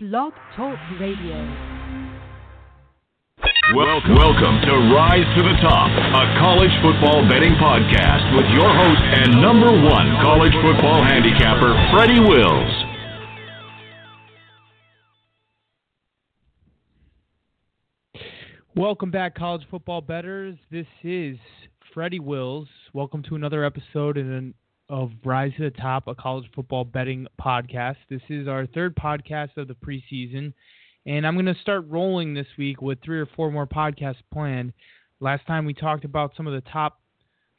Blog Talk Radio. Welcome, welcome to Rise to the Top, a college football betting podcast with your host and number one college football handicapper, Freddy Wills. Welcome back, college football betters. This is Freddy Wills. Welcome to another episode in of Rise to the Top, a college football betting podcast. This is our third podcast of the preseason, and I'm going to start rolling this week with three or four more podcasts planned. Last time we talked about some of the top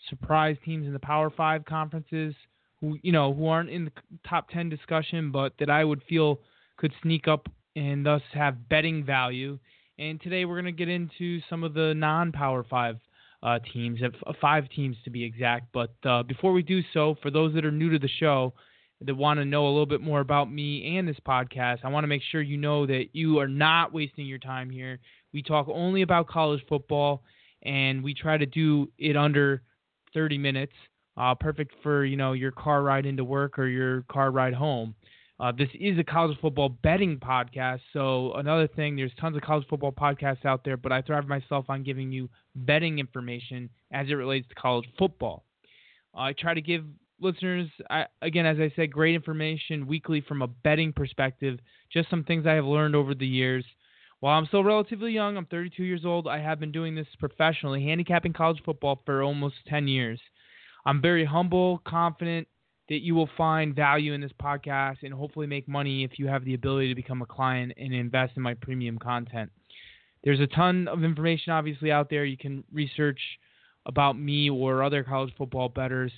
surprise teams in the Power Five conferences, who you know who aren't in the top ten discussion, but that I would feel could sneak up and thus have betting value. And today we're going to get into some of the non-Power Five uh, teams, uh, five teams to be exact. But uh, before we do so, for those that are new to the show that want to know a little bit more about me and this podcast, I want to make sure you know that you are not wasting your time here. We talk only about college football, and we try to do it under 30 minutes. Uh, perfect for you know your car ride into work or your car ride home. Uh, this is a college football betting podcast. So another thing, there's tons of college football podcasts out there, but I thrive myself on giving you betting information as it relates to college football. Uh, I try to give listeners, I, again, as I said, great information weekly from a betting perspective. Just some things I have learned over the years. While I'm still relatively young, I'm 32 years old. I have been doing this professionally, handicapping college football for almost 10 years. I'm very humble, confident, that you will find value in this podcast and hopefully make money if you have the ability to become a client and invest in my premium content. There's a ton of information obviously out there. You can research about me or other college football betters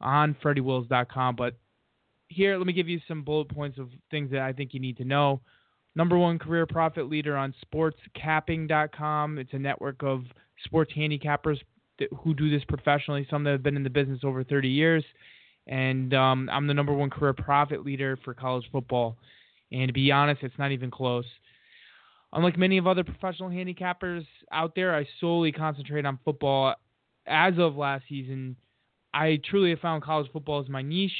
on freddywills.com. But here, let me give you some bullet points of things that I think you need to know. Number one career profit leader on sportscapping.com. It's a network of sports handicappers who do this professionally, some that have been in the business over 30 years and um, I'm the number one career profit leader for college football. And to be honest, it's not even close. Unlike many of other professional handicappers out there, I solely concentrate on football. As of last season, I truly have found college football as my niche.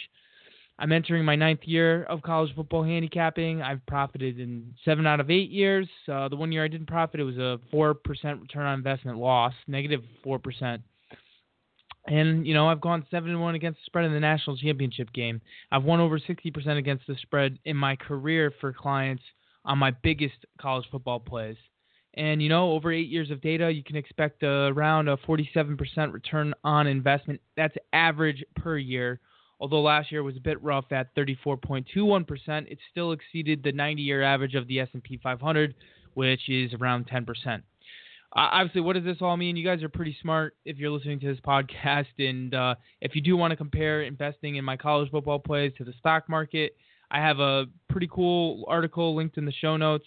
I'm entering my ninth year of college football handicapping. I've profited in seven out of eight years. Uh, the one year I didn't profit, it was a 4% return on investment loss, negative 4%. And you know, I've gone seven and one against the spread in the national championship game. I've won over sixty percent against the spread in my career for clients on my biggest college football plays. And you know, over eight years of data, you can expect around a 47% return on investment. That's average per year. Although last year was a bit rough at 34.21%, it still exceeded the 90-year average of the S&P 500, which is around 10% obviously, what does this all mean? You guys are pretty smart if you're listening to this podcast, and uh, if you do want to compare investing in my college football plays to the stock market, I have a pretty cool article linked in the show notes.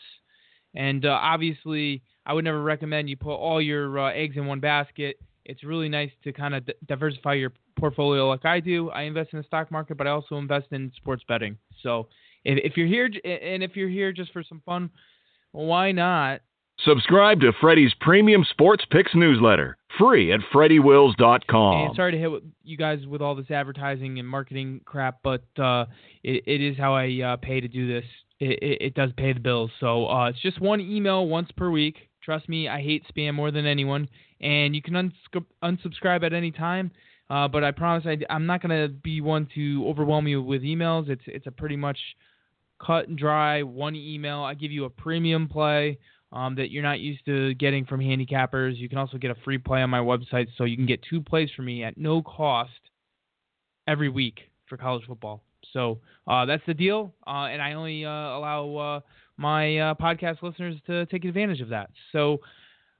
And uh, obviously, I would never recommend you put all your uh, eggs in one basket. It's really nice to kind of d- diversify your portfolio like I do. I invest in the stock market, but I also invest in sports betting. So if, if you're here, and if you're here just for some fun, why not Subscribe to Freddy's premium sports picks newsletter, free at freddywills.com. And sorry to hit you guys with all this advertising and marketing crap, but uh, it, it is how I uh, pay to do this. It, it, it, does pay the bills. So uh, it's just one email once per week. Trust me, I hate spam more than anyone. And you can uns- unsubscribe at any time. Uh, but I promise I, I'm not going to be one to overwhelm you with emails. It's it's a pretty much cut and dry one email. I give you a premium play um, that you're not used to getting from handicappers. You can also get a free play on my website, so you can get two plays from me at no cost every week for college football. So uh, that's the deal, uh, and I only uh, allow uh, my uh, podcast listeners to take advantage of that. So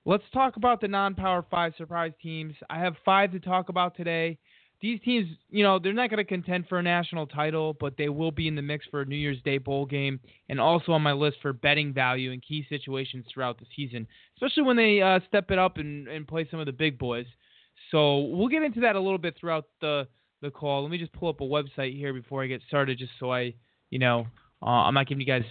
let's talk about the non-power five surprise teams. I have five to talk about today these teams, you know, they're not going to contend for a national title, but they will be in the mix for a New Year's Day bowl game and also on my list for betting value in key situations throughout the season, especially when they uh, step it up and, and play some of the big boys. So we'll get into that a little bit throughout the, the call. Let me just pull up a website here before I get started just so I, you know, uh, I'm not giving you guys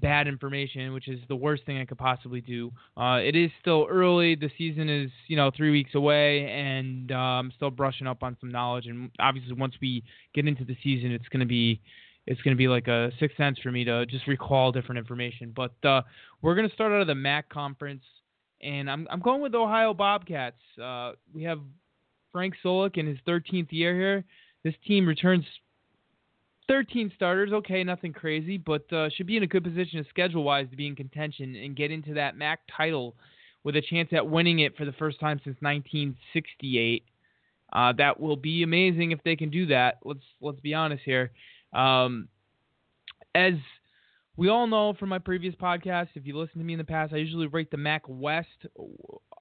bad information, which is the worst thing I could possibly do. Uh, it is still early. The season is, you know, three weeks away, and uh, I'm still brushing up on some knowledge. And obviously, once we get into the season, it's going to be, it's going to be like a sixth sense for me to just recall different information. But uh, we're going to start out of the MAC conference, and I'm I'm going with Ohio Bobcats. Uh, we have Frank Solich in his 13th year here. This team returns 13 starters. Okay, nothing crazy, but uh, should be in a good position schedule-wise to be in contention and get into that MAC title with a chance at winning it for the first time since 1968. Uh, that will be amazing if they can do that. Let's let's be honest here. Um, as we all know from my previous podcast, if you listen to me in the past, I usually rate the MAC West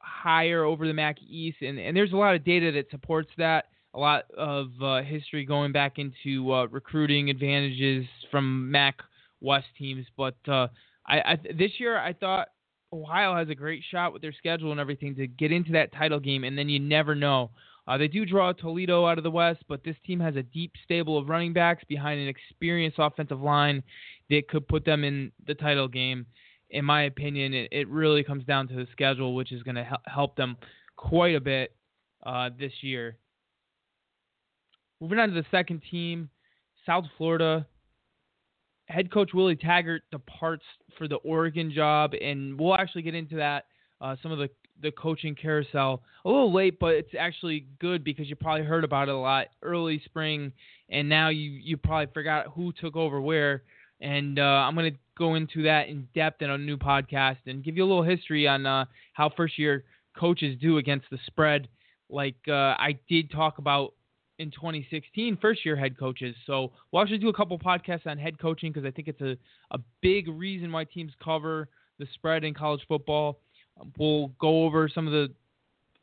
higher over the MAC East, and, and there's a lot of data that supports that. A lot of uh, history going back into uh, recruiting advantages from MAC West teams, but uh, I, I, this year I thought Ohio has a great shot with their schedule and everything to get into that title game, and then you never know. Uh, they do draw Toledo out of the West, but this team has a deep stable of running backs behind an experienced offensive line that could put them in the title game. In my opinion, it, it really comes down to the schedule, which is going to help them quite a bit uh, this year. Moving on to the second team, South Florida. Head coach Willie Taggart departs for the Oregon job, and we'll actually get into that. Uh, some of the the coaching carousel a little late, but it's actually good because you probably heard about it a lot early spring, and now you you probably forgot who took over where. And uh, I'm going to go into that in depth in a new podcast and give you a little history on uh, how first year coaches do against the spread, like uh, I did talk about in 2016, first year head coaches. So we'll actually do a couple podcasts on head coaching because I think it's a, a big reason why teams cover the spread in college football. Um, we'll go over some of the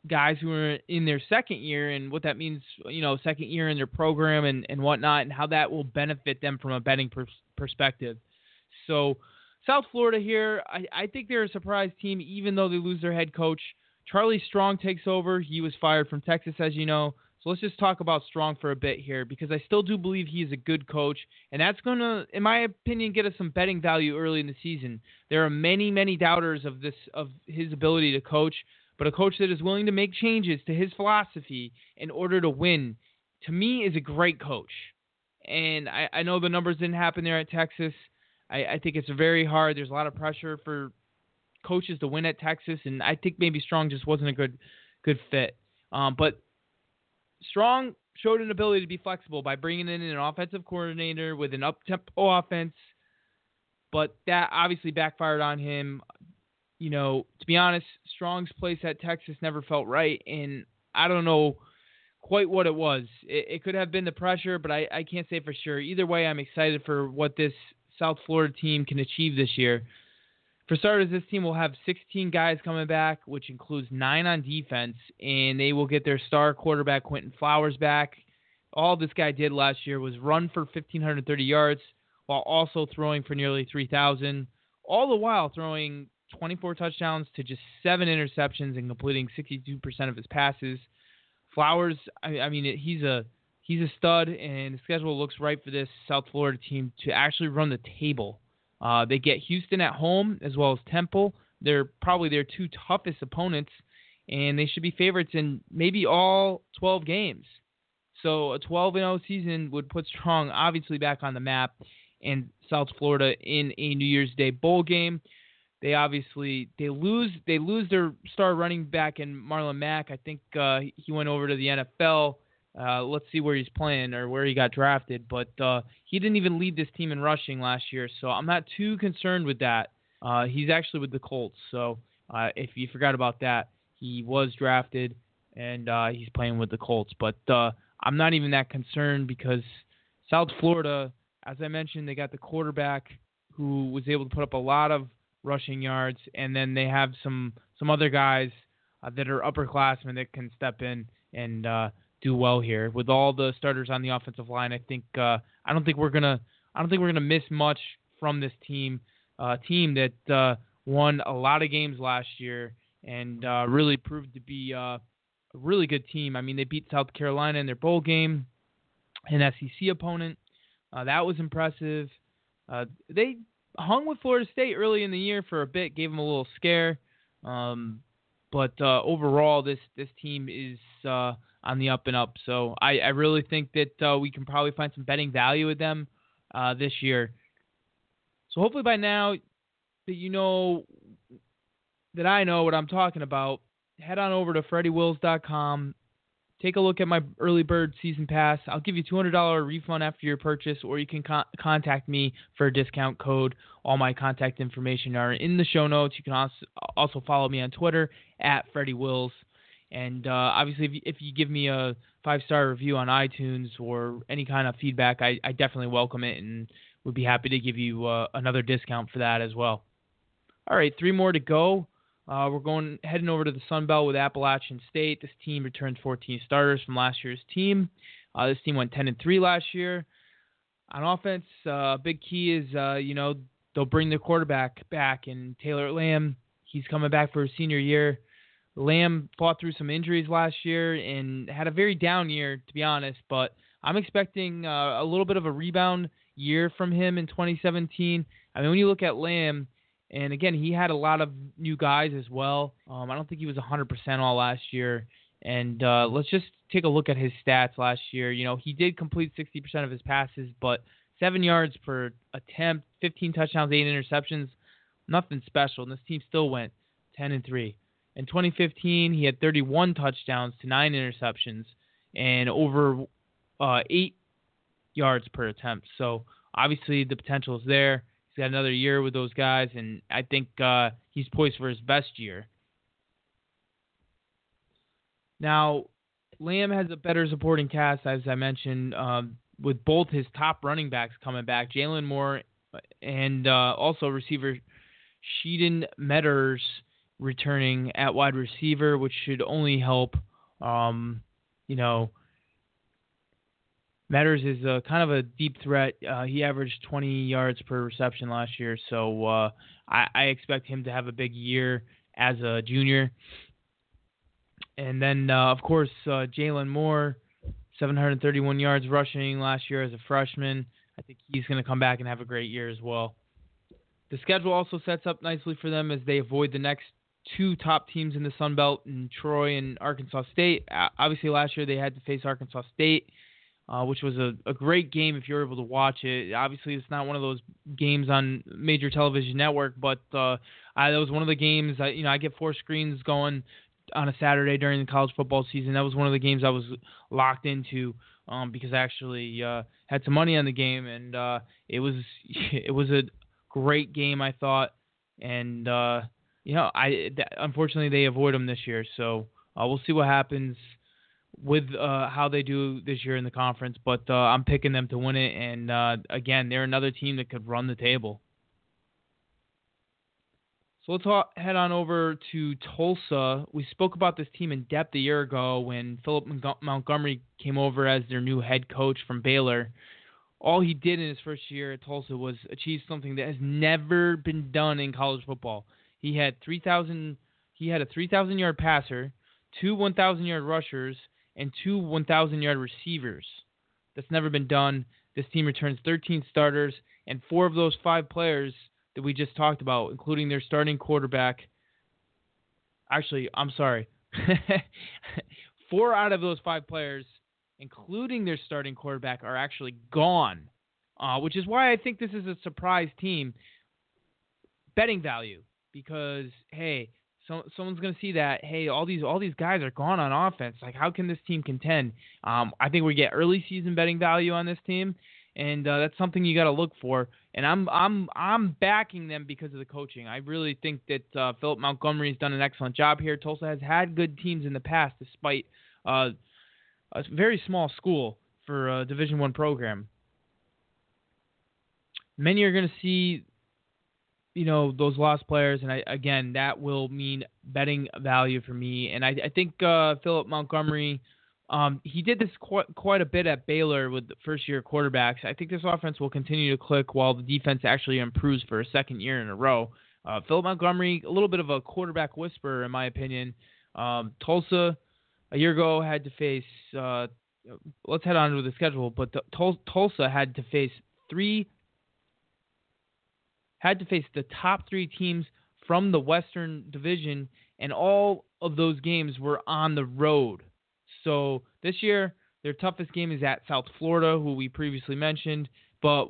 guys who are in their second year and what that means, you know, second year in their program and, and whatnot, and how that will benefit them from a betting pers- perspective. So, South Florida here, I, I think they're a surprise team, even though they lose their head coach. Charlie Strong takes over. He was fired from Texas, as you know. So let's just talk about Strong for a bit here because I still do believe he's a good coach, and that's going to, in my opinion, get us some betting value early in the season. There are many, many doubters of this of his ability to coach, but a coach that is willing to make changes to his philosophy in order to win, to me, is a great coach. And I, I know the numbers didn't happen there at Texas. I, I think it's very hard. There's a lot of pressure for coaches to win at Texas, and I think maybe Strong just wasn't a good good fit. Um, but Strong showed an ability to be flexible by bringing in an offensive coordinator with an up-tempo offense, but that obviously backfired on him. You know, to be honest, Strong's place at Texas never felt right, and I don't know quite what it was. It, it could have been the pressure, but I, I can't say for sure. Either way, I'm excited for what this South Florida team can achieve this year. For starters, this team will have 16 guys coming back, which includes nine on defense, and they will get their star quarterback Quinton Flowers back. All this guy did last year was run for 1,530 yards while also throwing for nearly 3,000, all the while throwing 24 touchdowns to just seven interceptions and completing 62% of his passes. Flowers, I, I mean, he's a he's a stud, and the schedule looks right for this South Florida team to actually run the table uh, they get Houston at home as well as Temple. They're probably their two toughest opponents, and they should be favorites in maybe all 12 games. So a 12 0 season would put Strong obviously back on the map and South Florida in a New Year's Day bowl game. They obviously they lose they lose their star running back in Marlon Mack. I think uh, he went over to the NFL uh, let's see where he's playing or where he got drafted. But uh, he didn't even lead this team in rushing last year, so I'm not too concerned with that. Uh, he's actually with the Colts, so uh, if you forgot about that, he was drafted and uh, he's playing with the Colts. But uh, I'm not even that concerned because South Florida, as I mentioned, they got the quarterback who was able to put up a lot of rushing yards, and then they have some some other guys that are upperclassmen that can step in and do well here with all the starters on the offensive line. I think uh, I don't think we're gonna I don't think we're gonna miss much from this team. Uh, team that uh, won a lot of games last year and uh, really proved to be uh, a really good team. I mean, they beat South Carolina in their bowl game, an SEC opponent. Uh, that was impressive. Uh they hung with Florida State early in the year for a bit, gave them a little scare. Um, but uh overall, this this team is on the up and up. So I, I really think that uh, we can probably find some betting value with them uh, this year. So hopefully by now that you know that I know what I'm talking about, head on over to freddywills.com. Take a look at my early bird season pass. I'll give you $200 refund after your purchase, or you can con- contact me for a discount code. All my contact information are in the show notes. You can also, also follow me on Twitter at Freddy Wills. And uh, obviously, if you, if you give me a five star review on iTunes or any kind of feedback, I, I definitely welcome it and would be happy to give you uh, another discount for that as well. All right, three more to go. Uh, we're going heading over to the Sun Belt with Appalachian State. This team returns 14 starters from last year's team. Uh, this team went 10 and three last year. On offense, uh, a big key is uh, you know they'll bring their quarterback back, and Taylor Lamb. He's coming back for his senior year. Lamb fought through some injuries last year and had a very down year, to be honest. But I'm expecting uh, a little bit of a rebound year from him in 2017. I mean, when you look at Lamb and again, he had a lot of new guys as well. Um, I don't think he was 100% all last year. And uh, let's just take a look at his stats last year. You know, he did complete 60% of his passes, but seven yards per attempt, 15 touchdowns, eight interceptions, nothing special. And this team still went 10 and three. In 2015, he had 31 touchdowns to nine interceptions and over uh, eight yards per attempt. So obviously the potential is there He's got another year with those guys, and I think uh, he's poised for his best year. Now, Lamb has a better supporting cast, as I mentioned, um, with both his top running backs coming back, Jalin Moore and uh, also receiver Shaedon Meadors returning at wide receiver, which should only help, um, you know, Meadors is a, kind of a deep threat. Uh, he averaged 20 yards per reception last year, so uh, I, I, expect him to have a big year as a junior. And then, uh, of course, uh, Jalin Moore, 731 yards rushing last year as a freshman. I think he's going to come back and have a great year as well. The schedule also sets up nicely for them as they avoid the next two top teams in the Sun Belt in Troy and Arkansas State. Obviously, last year they had to face Arkansas State uh, which was a, a great game if you're able to watch it. Obviously, it's not one of those games on major television network, but uh, I, that was one of the games. I, you know, I get four screens going on a Saturday during the college football season. That was one of the games I was locked into um, because I actually uh, had some money on the game, and uh, it was it was a great game. I thought, and uh, you know, I unfortunately they avoid them this year, so uh, we'll see what happens with uh, how they do this year in the conference, but uh, I'm picking them to win it. And uh, again, they're another team that could run the table. So let's talk, head on over to Tulsa. We spoke about this team in depth a year ago when Philip Montgomery came over as their new head coach from Baylor. All he did in his first year at Tulsa was achieve something that has never been done in college football. He had 3,000. He had a 3,000 yard passer, two 1,000 yard rushers, and two 1,000 yard receivers. That's never been done. This team returns 13 starters, and four of those five players that we just talked about, including their starting quarterback. Actually, I'm sorry. four out of those five players, including their starting quarterback, are actually gone, uh, which is why I think this is a surprise team. Betting value, because, hey, so, someone's going to see that hey all these all these guys are gone on offense like how can this team contend? Um, i think we get early season betting value on this team and uh, that's something you got to look for and i'm i'm i'm backing them because of the coaching. I really think that uh, philip montgomery has done an excellent job here. Tulsa has had good teams in the past despite uh, a very small school for a division one program. Many are going to see you know those lost players, and I, again that will mean betting value for me. And I, I think uh, Philip Montgomery, um, he did this quite, quite a bit at Baylor with the first year quarterbacks. I think this offense will continue to click while the defense actually improves for a second year in a row. Uh, Philip Montgomery, a little bit of a quarterback whisperer in my opinion. Um, Tulsa a year ago had to face. Uh, let's head on to the schedule, but Tulsa had to face three had to face the top three teams from the Western Division, and all of those games were on the road. So this year, their toughest game is at South Florida, who we previously mentioned. But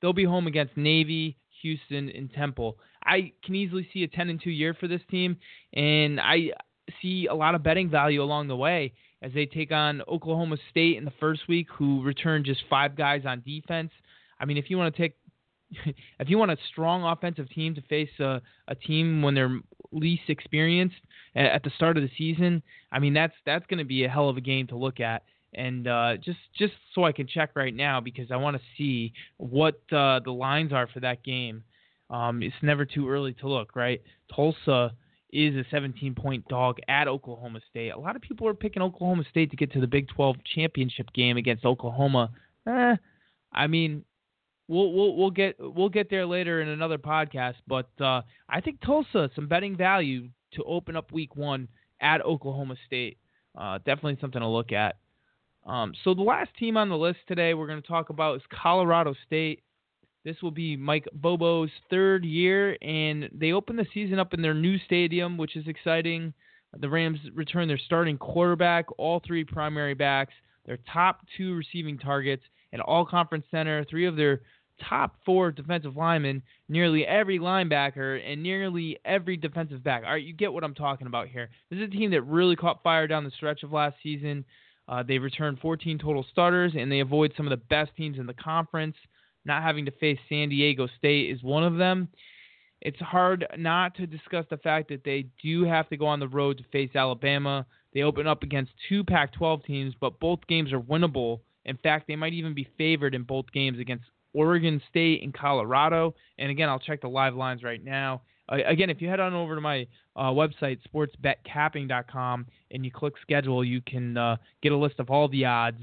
they'll be home against Navy, Houston, and Temple. I can easily see a 10 and 2 year for this team, and I see a lot of betting value along the way as they take on Oklahoma State in the first week, who returned just five guys on defense. I mean, if you want to take if you want a strong offensive team to face a, a team when they're least experienced at the start of the season, I mean that's that's going to be a hell of a game to look at. And uh, just just so I can check right now because I want to see what uh, the lines are for that game. Um, it's never too early to look, right? Tulsa is a 17 point dog at Oklahoma State. A lot of people are picking Oklahoma State to get to the Big 12 championship game against Oklahoma. Eh, I mean, we'll we'll we'll get we'll get there later in another podcast, but uh, I think Tulsa some betting value to open up Week One at Oklahoma State. Uh, definitely something to look at. Um, so the last team on the list today we're going to talk about is Colorado State. This will be Mike Bobo's third year, and they open the season up in their new stadium, which is exciting. The Rams return their starting quarterback, all three primary backs, their top two receiving targets, and all conference center, three of their top four defensive linemen, nearly every linebacker, and nearly every defensive back. All right, you get what I'm talking about here. This is a team that really caught fire down the stretch of last season. Uh, they returned 14 total starters, and they avoid some of the best teams in the conference not having to face San Diego State is one of them. It's hard not to discuss the fact that they do have to go on the road to face Alabama. They open up against two Pac 12 teams, but both games are winnable. In fact, they might even be favored in both games against Oregon State and Colorado. And again, I'll check the live lines right now. Uh, again, if you head on over to my uh, website, sportsbetcapping.com, and you click schedule, you can uh, get a list of all the odds,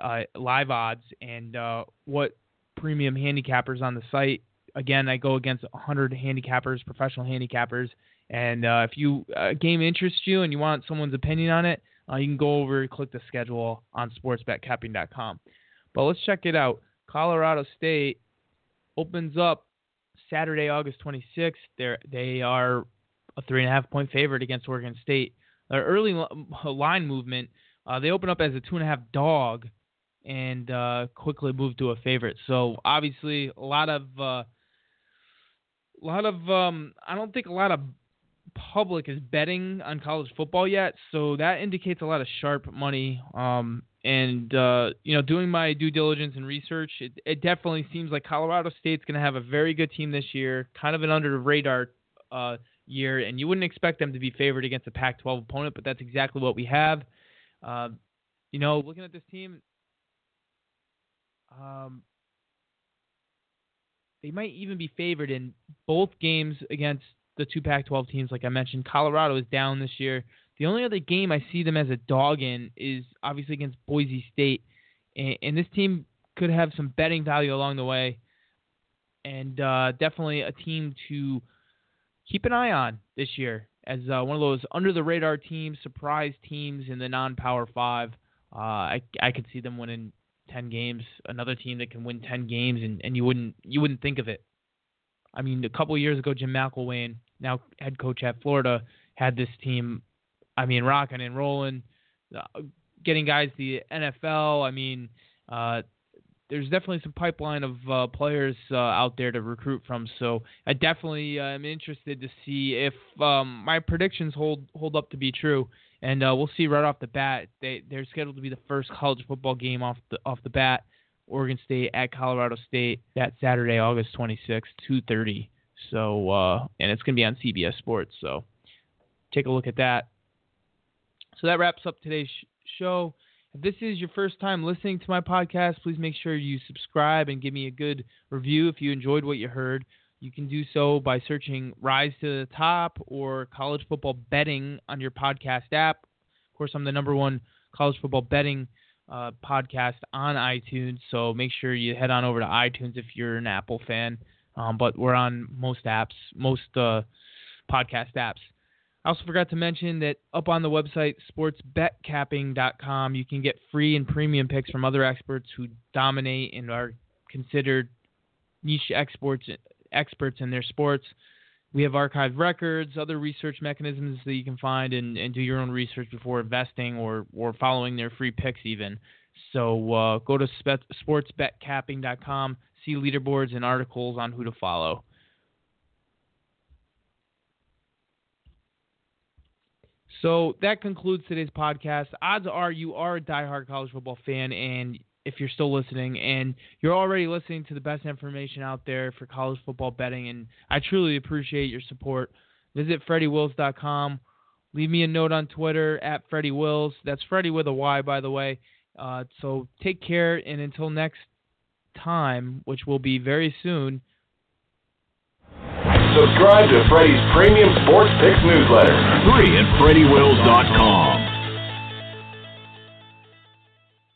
uh, live odds, and uh, what premium handicappers on the site. Again, I go against 100 handicappers, professional handicappers, and uh, if you a game interests you and you want someone's opinion on it, you can go over and click the schedule on sportsbetcapping.com. But let's check it out. Colorado State opens up Saturday, August 26th. They're, they are a three and a half point favorite against Oregon State. Their early line movement, uh, they open up as a two and a half dog and uh, quickly move to a favorite. So obviously, a lot of uh, a lot of um, I don't think a lot of public is betting on college football yet, so that indicates a lot of sharp money. Um, and uh, you know, doing my due diligence and research, it, it definitely seems like Colorado State's going to have a very good team this year, kind of an under the radar uh, year, and you wouldn't expect them to be favored against a Pac-12 opponent, but that's exactly what we have. Uh, you know, looking at this team, um, they might even be favored in both games against the two Pac-12 teams. Like I mentioned, Colorado is down this year. The only other game I see them as a dog in is obviously against Boise State, and, and this team could have some betting value along the way, and uh, definitely a team to keep an eye on this year as uh, one of those under the radar teams, surprise teams in the non-power five. Uh, I I could see them winning ten games, another team that can win ten games, and, and you wouldn't you wouldn't think of it. I mean, a couple years ago, Jim McElwain, now head coach at Florida, had this team. I mean, rocking and rolling, uh, getting guys the NFL. I mean, uh, there's definitely some pipeline of uh, players uh, out there to recruit from. So I definitely uh, am interested to see if um, my predictions hold hold up to be true and uh, we'll see right off the bat. They they're scheduled to be the first college football game off the off the bat. Oregon State at Colorado State that Saturday, August 26th, 2:30. So and it's going to be on CBS Sports. So take a look at that. So that wraps up today's sh- show. If this is your first time listening to my podcast, please make sure you subscribe and give me a good review if you enjoyed what you heard. You can do so by searching Rise to the Top or College Football Betting on your podcast app. Of course, I'm the number one college football betting uh, podcast on iTunes, so make sure you head on over to iTunes if you're an Apple fan. Um, but we're on most apps, most uh, podcast apps. I also forgot to mention that up on the website, sportsbetcapping.com, you can get free and premium picks from other experts who dominate and are considered niche experts experts in their sports. We have archived records, other research mechanisms that you can find and, and do your own research before investing or, or following their free picks even. So uh, go to sportsbetcapping.com, see leaderboards and articles on who to follow. So that concludes today's podcast. Odds are you are a diehard college football fan, and if you're still listening, and you're already listening to the best information out there for college football betting, and I truly appreciate your support. Visit FreddyWills.com. Leave me a note on Twitter at Freddy Wills. That's Freddy with a Y, by the way. Uh, so take care, and until next time, which will be very soon. Subscribe to Freddy's premium sports picks newsletter. Free at FreddyWills.com.